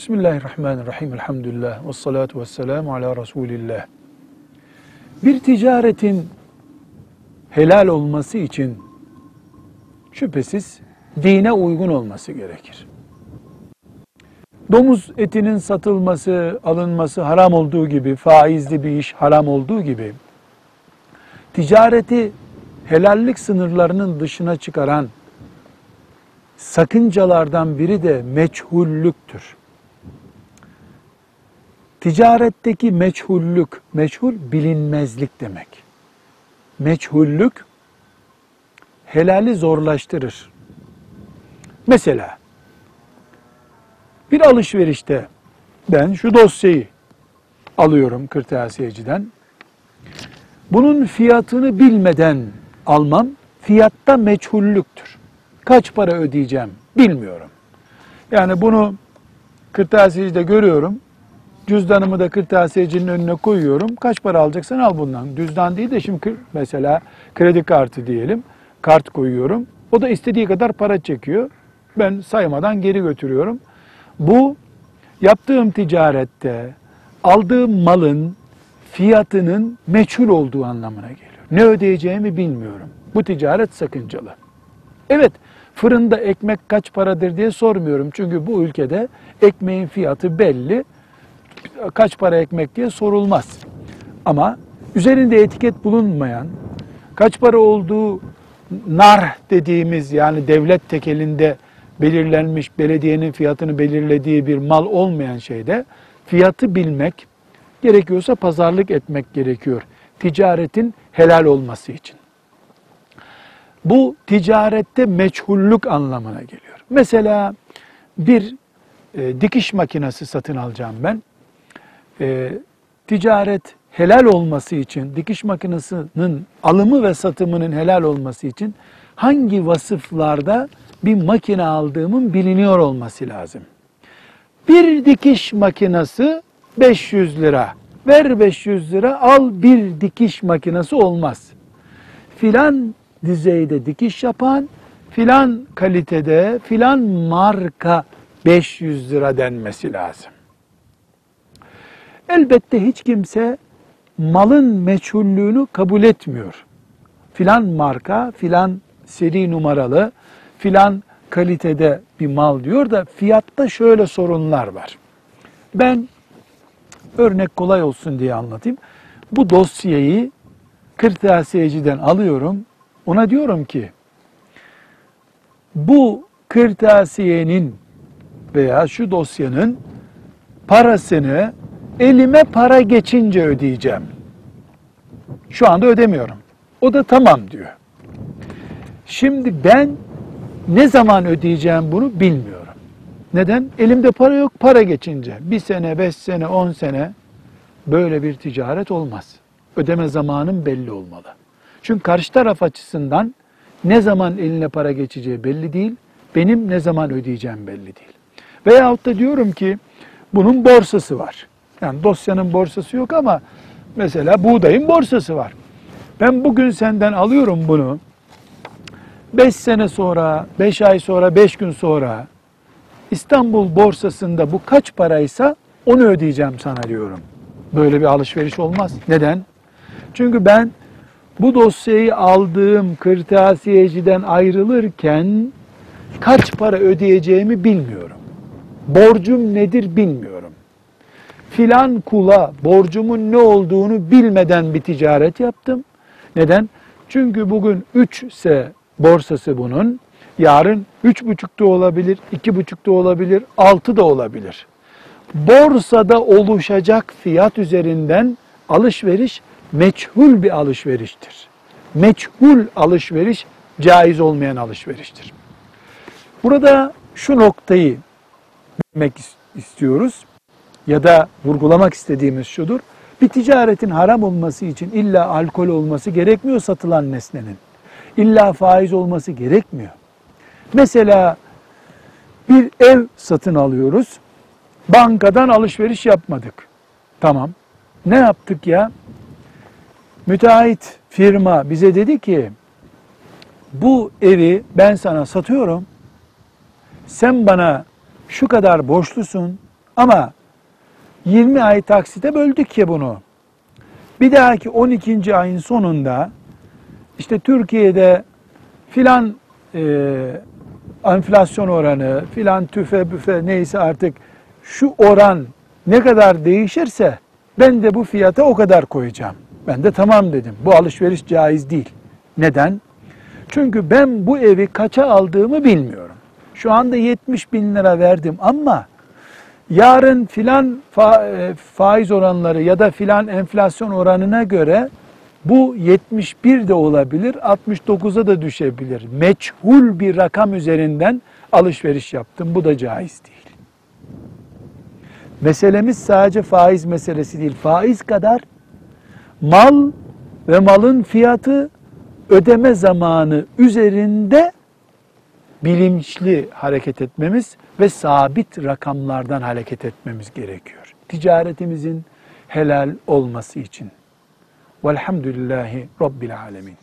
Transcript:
Bismillahirrahmanirrahim. Elhamdülillah. Ve salatu ve selamu ala Resulillah. Bir ticaretin helal olması için şüphesiz dine uygun olması gerekir. Domuz etinin satılması, alınması haram olduğu gibi, faizli bir iş haram olduğu gibi, ticareti helallik sınırlarının dışına çıkaran sakıncalardan biri de meçhullüktür. Ticaretteki meçhullük, meçhul bilinmezlik demek. Meçhullük helali zorlaştırır. Mesela bir alışverişte ben şu dosyayı alıyorum kırtasiyeciden. Bunun fiyatını bilmeden almam fiyatta meçhullüktür. Kaç para ödeyeceğim bilmiyorum. Yani bunu kırtasiyecide görüyorum. Cüzdanımı da kırtasiyecinin önüne koyuyorum. Kaç para alacaksan al bundan. Cüzdan değil de şimdi mesela kredi kartı diyelim. Kart koyuyorum. O da istediği kadar para çekiyor. Ben saymadan geri götürüyorum. Bu yaptığım ticarette aldığım malın fiyatının meçhul olduğu anlamına geliyor. Ne ödeyeceğimi bilmiyorum. Bu ticaret sakıncalı. Evet, fırında ekmek kaç paradır diye sormuyorum. Çünkü bu ülkede ekmeğin fiyatı belli. Kaç para ekmek diye sorulmaz. Ama üzerinde etiket bulunmayan, kaç para olduğu nar dediğimiz yani devlet tekelinde belirlenmiş belediyenin fiyatını belirlediği bir mal olmayan şeyde fiyatı bilmek gerekiyorsa pazarlık etmek gerekiyor. Ticaretin helal olması için. Bu ticarette meçhullük anlamına geliyor. Mesela bir e, dikiş makinesi satın alacağım ben. E, ticaret helal olması için, dikiş makinesinin alımı ve satımının helal olması için hangi vasıflarda bir makine aldığımın biliniyor olması lazım. Bir dikiş makinesi 500 lira. Ver 500 lira al bir dikiş makinesi olmaz. Filan düzeyde dikiş yapan, filan kalitede, filan marka 500 lira denmesi lazım. Elbette hiç kimse malın meçhullüğünü kabul etmiyor. Filan marka, filan seri numaralı, filan kalitede bir mal diyor da fiyatta şöyle sorunlar var. Ben örnek kolay olsun diye anlatayım. Bu dosyayı kırtasiyeciden alıyorum. Ona diyorum ki bu kırtasiyenin veya şu dosyanın parasını elime para geçince ödeyeceğim. Şu anda ödemiyorum. O da tamam diyor. Şimdi ben ne zaman ödeyeceğim bunu bilmiyorum. Neden? Elimde para yok, para geçince. Bir sene, beş sene, on sene böyle bir ticaret olmaz. Ödeme zamanım belli olmalı. Çünkü karşı taraf açısından ne zaman eline para geçeceği belli değil, benim ne zaman ödeyeceğim belli değil. Veyahut da diyorum ki bunun borsası var. Yani dosyanın borsası yok ama mesela buğdayın borsası var. Ben bugün senden alıyorum bunu. 5 sene sonra, 5 ay sonra, 5 gün sonra İstanbul borsasında bu kaç paraysa onu ödeyeceğim sana diyorum. Böyle bir alışveriş olmaz. Neden? Çünkü ben bu dosyayı aldığım kırtasiyeciden ayrılırken kaç para ödeyeceğimi bilmiyorum. Borcum nedir bilmiyorum. Filan kula borcumun ne olduğunu bilmeden bir ticaret yaptım. Neden? Çünkü bugün 3 ise borsası bunun. Yarın üç buçukta olabilir, iki buçukta olabilir, altı da olabilir. Borsada oluşacak fiyat üzerinden alışveriş meçhul bir alışveriştir. Meçhul alışveriş caiz olmayan alışveriştir. Burada şu noktayı bilmek istiyoruz ya da vurgulamak istediğimiz şudur. Bir ticaretin haram olması için illa alkol olması gerekmiyor satılan nesnenin. İlla faiz olması gerekmiyor. Mesela bir ev satın alıyoruz. Bankadan alışveriş yapmadık. Tamam. Ne yaptık ya? Müteahhit firma bize dedi ki bu evi ben sana satıyorum. Sen bana şu kadar borçlusun Ama 20 ay taksite böldük ya bunu. Bir dahaki 12. ayın sonunda işte Türkiye'de filan e, enflasyon oranı, filan tüfe büfe neyse artık şu oran ne kadar değişirse ben de bu fiyata o kadar koyacağım. Ben de tamam dedim. Bu alışveriş caiz değil. Neden? Çünkü ben bu evi kaça aldığımı bilmiyorum. Şu anda 70 bin lira verdim ama yarın filan e, faiz oranları ya da filan enflasyon oranına göre bu 71 de olabilir, 69'a da düşebilir. Meçhul bir rakam üzerinden alışveriş yaptım. Bu da caiz değil. Meselemiz sadece faiz meselesi değil. Faiz kadar mal ve malın fiyatı ödeme zamanı üzerinde bilinçli hareket etmemiz ve sabit rakamlardan hareket etmemiz gerekiyor. Ticaretimizin helal olması için. Velhamdülillahi Rabbil Alemin.